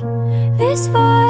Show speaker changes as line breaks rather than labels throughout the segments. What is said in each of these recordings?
this
far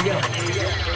area.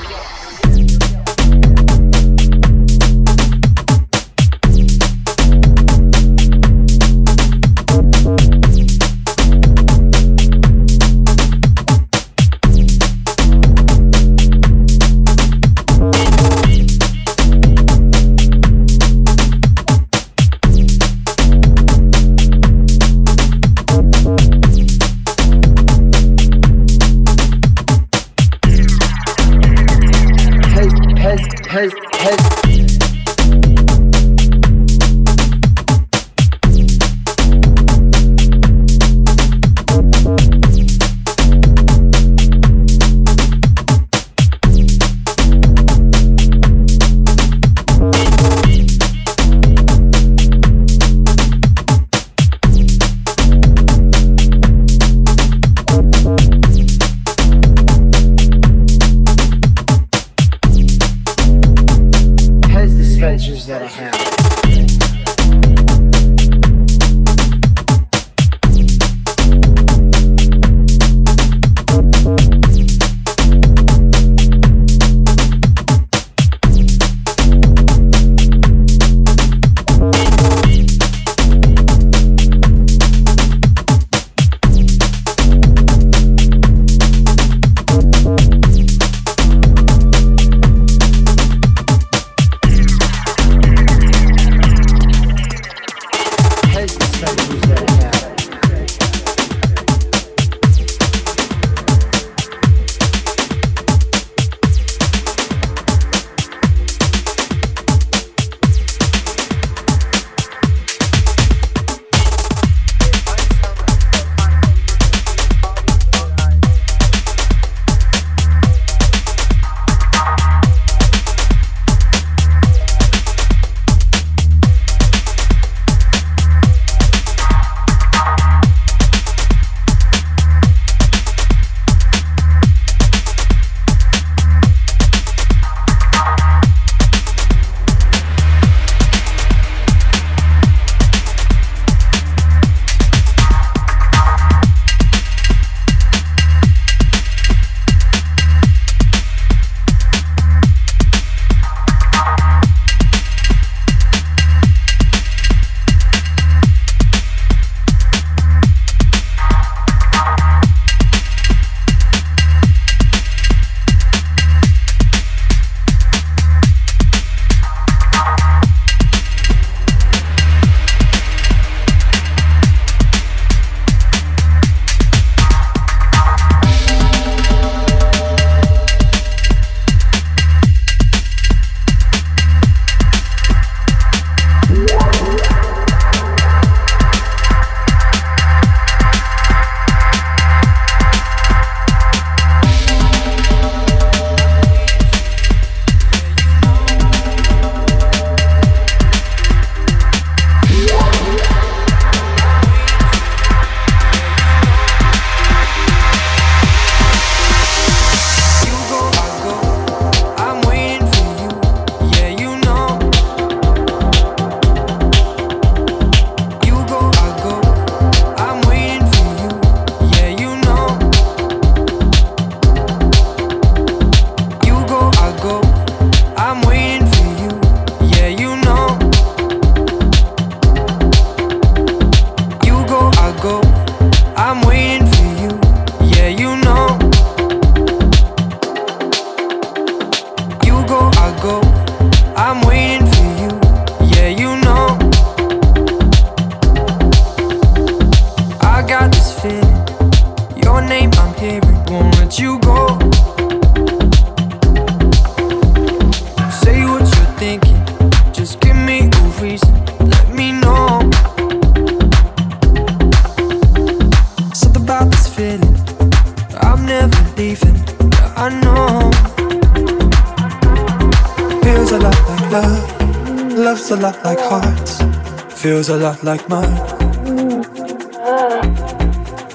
lot like mine.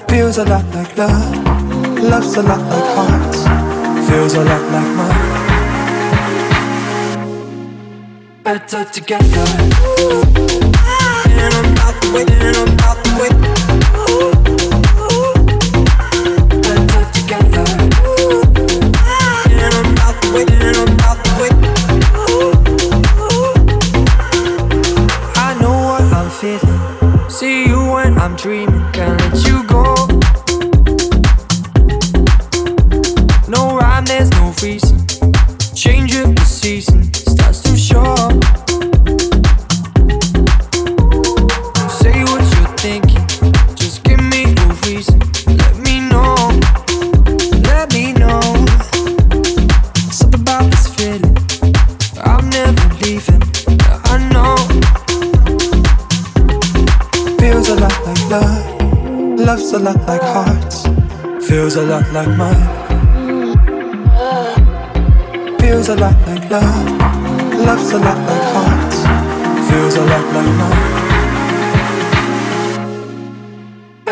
Feels a lot like love. Loves a lot like hearts. Feels a lot like mine. Better together. And I'm not waiting.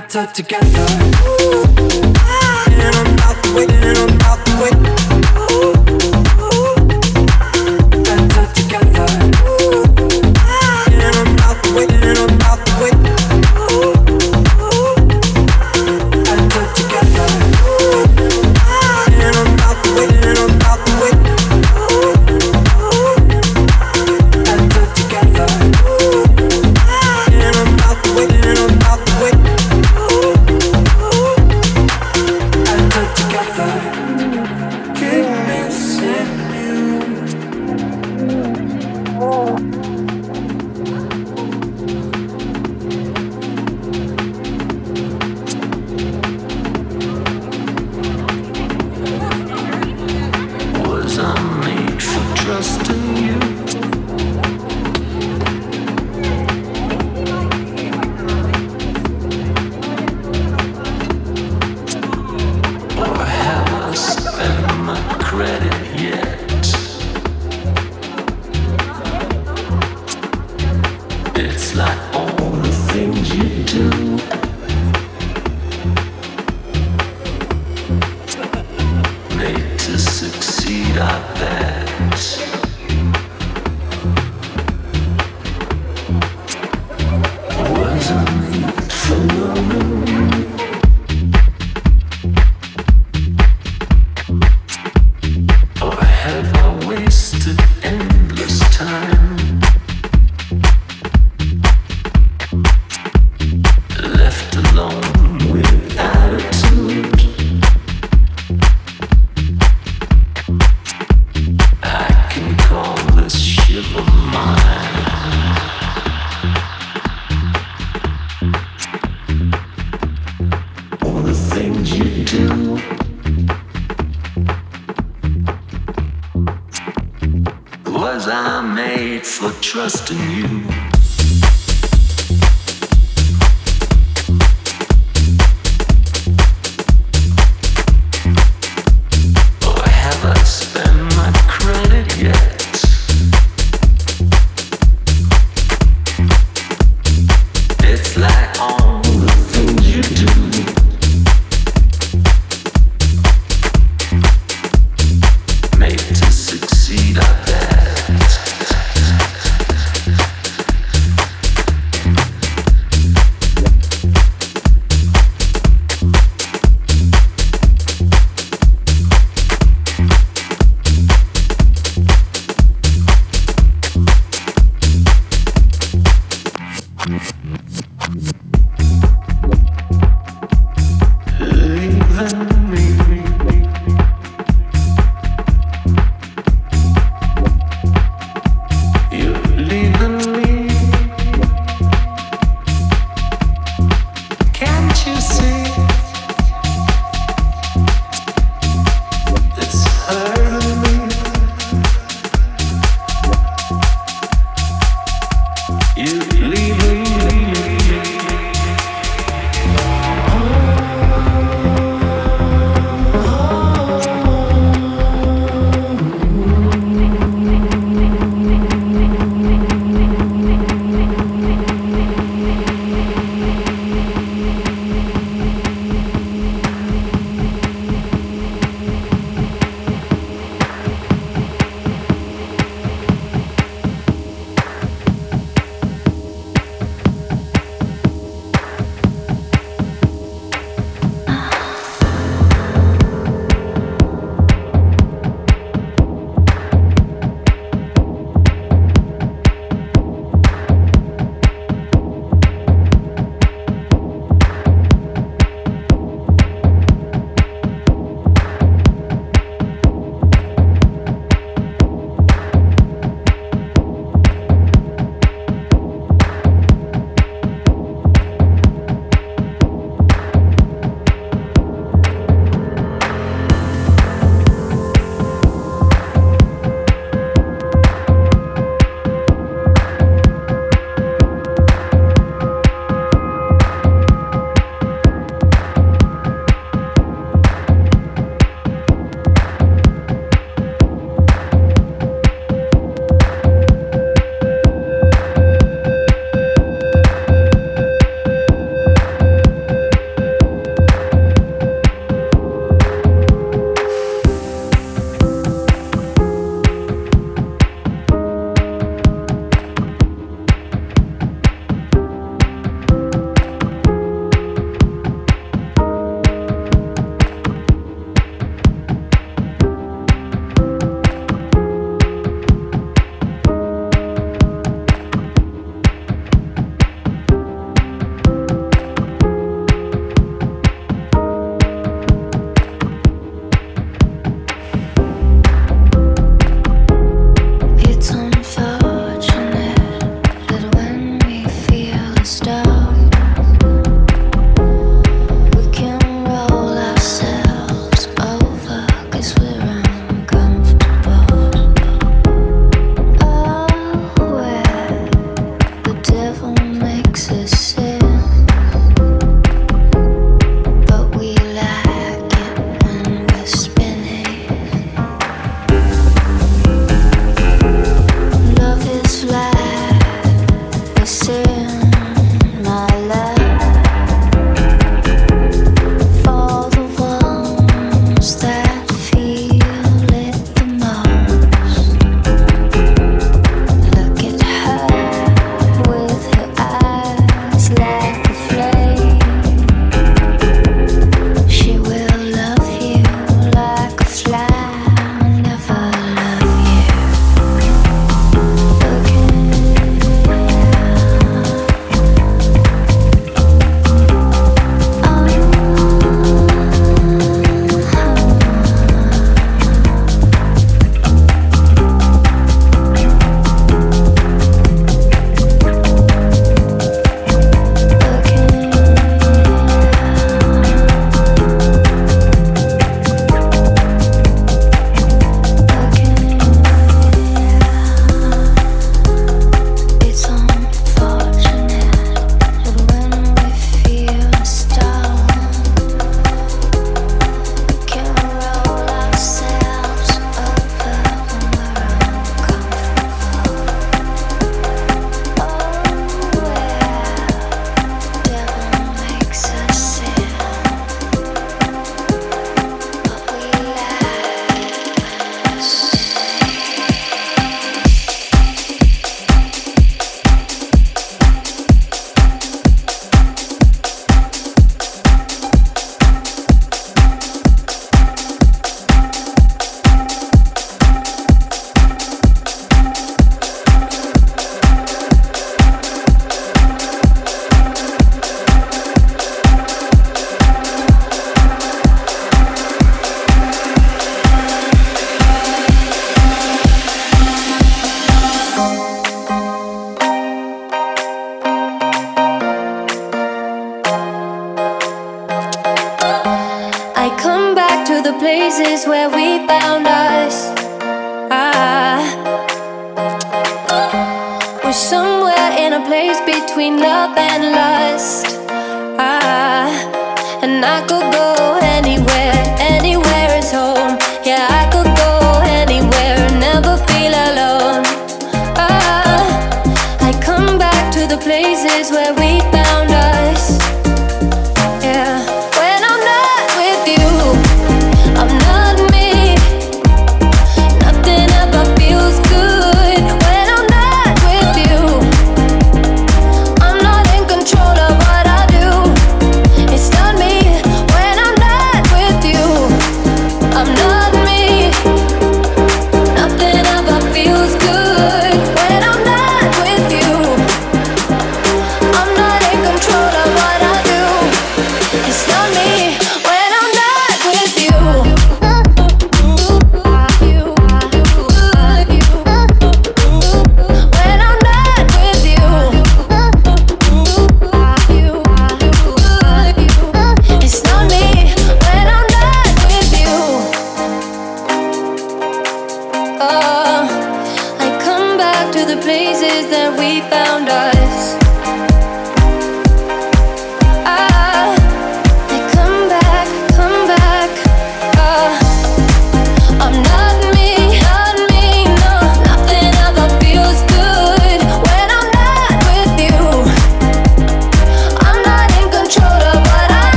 better together. And I'm
not the
and
I'm. trust in you.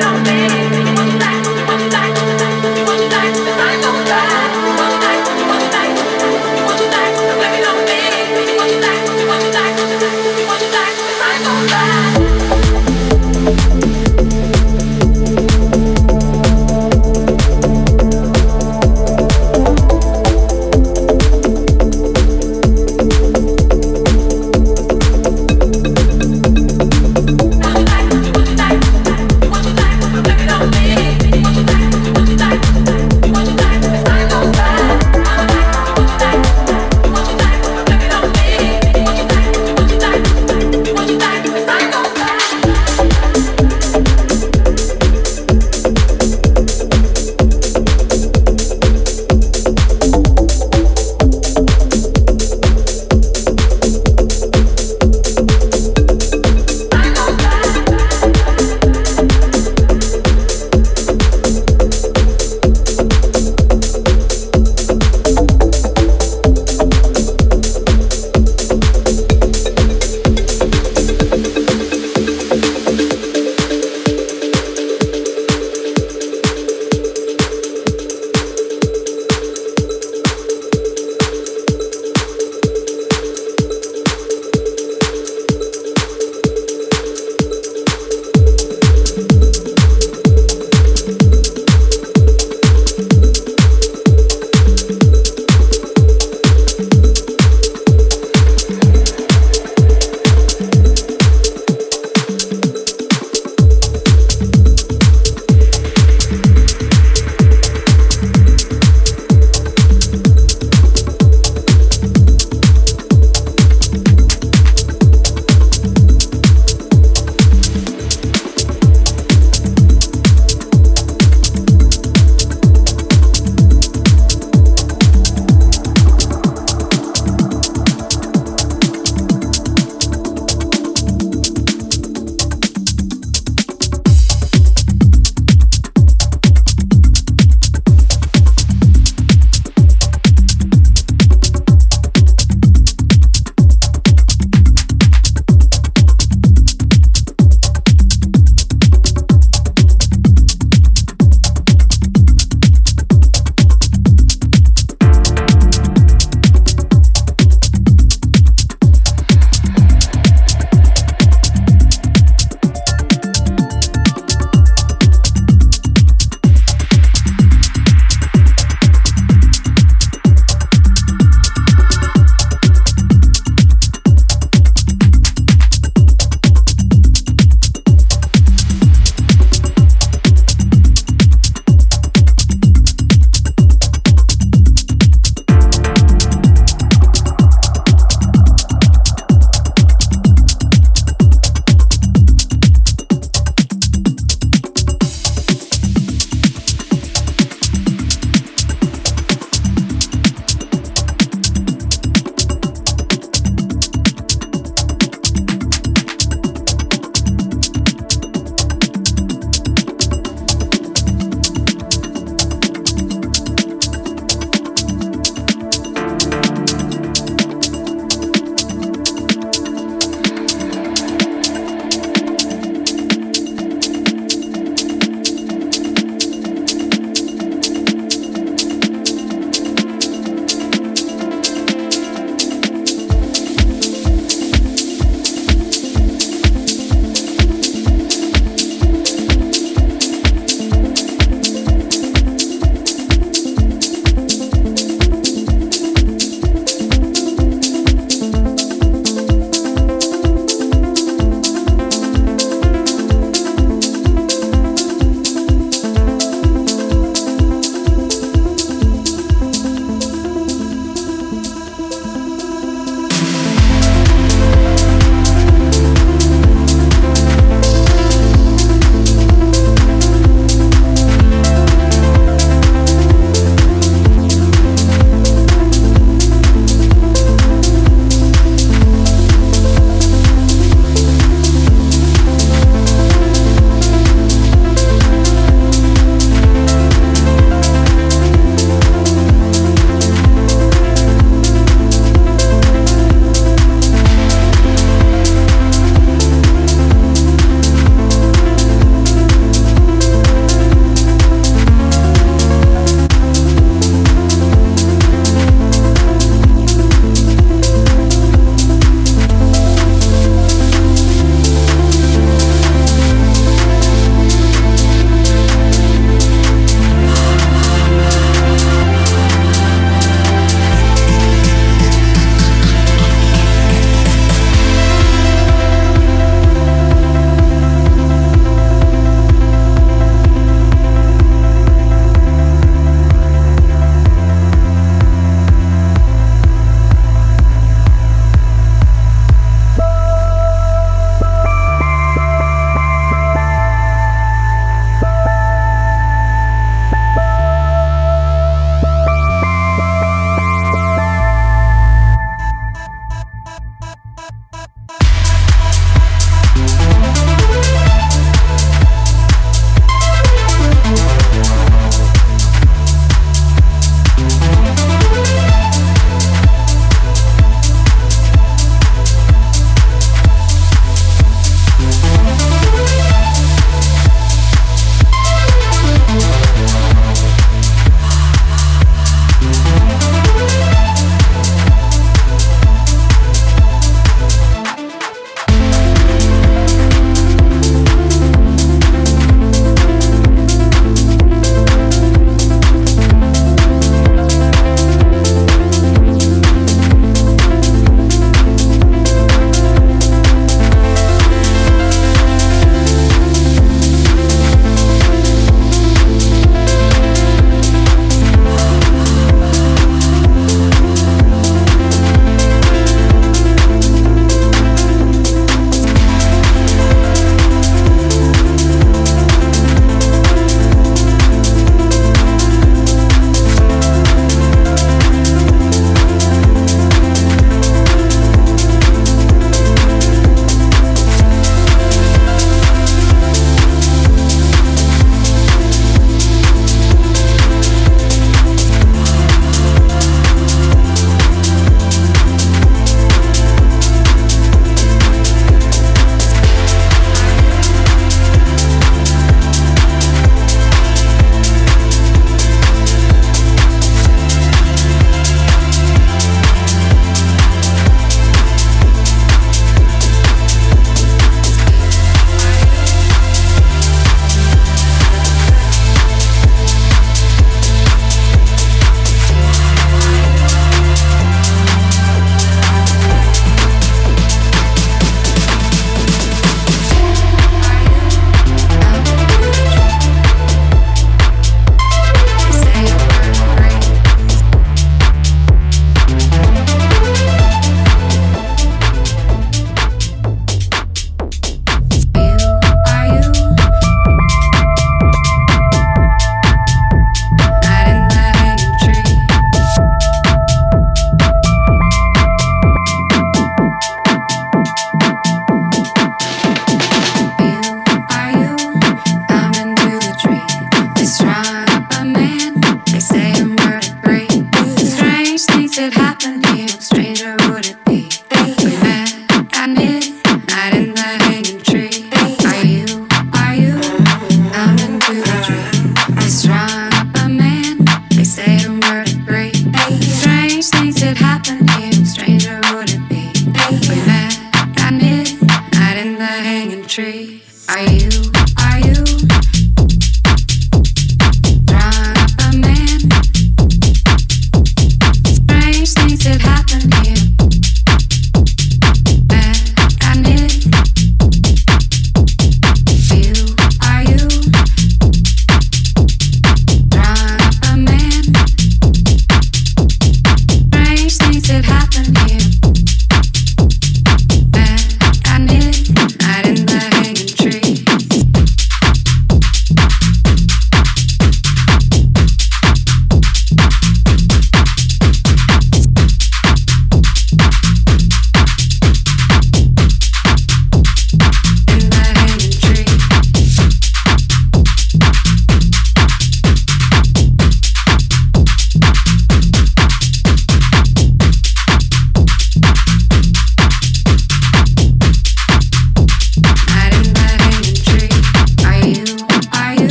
don't be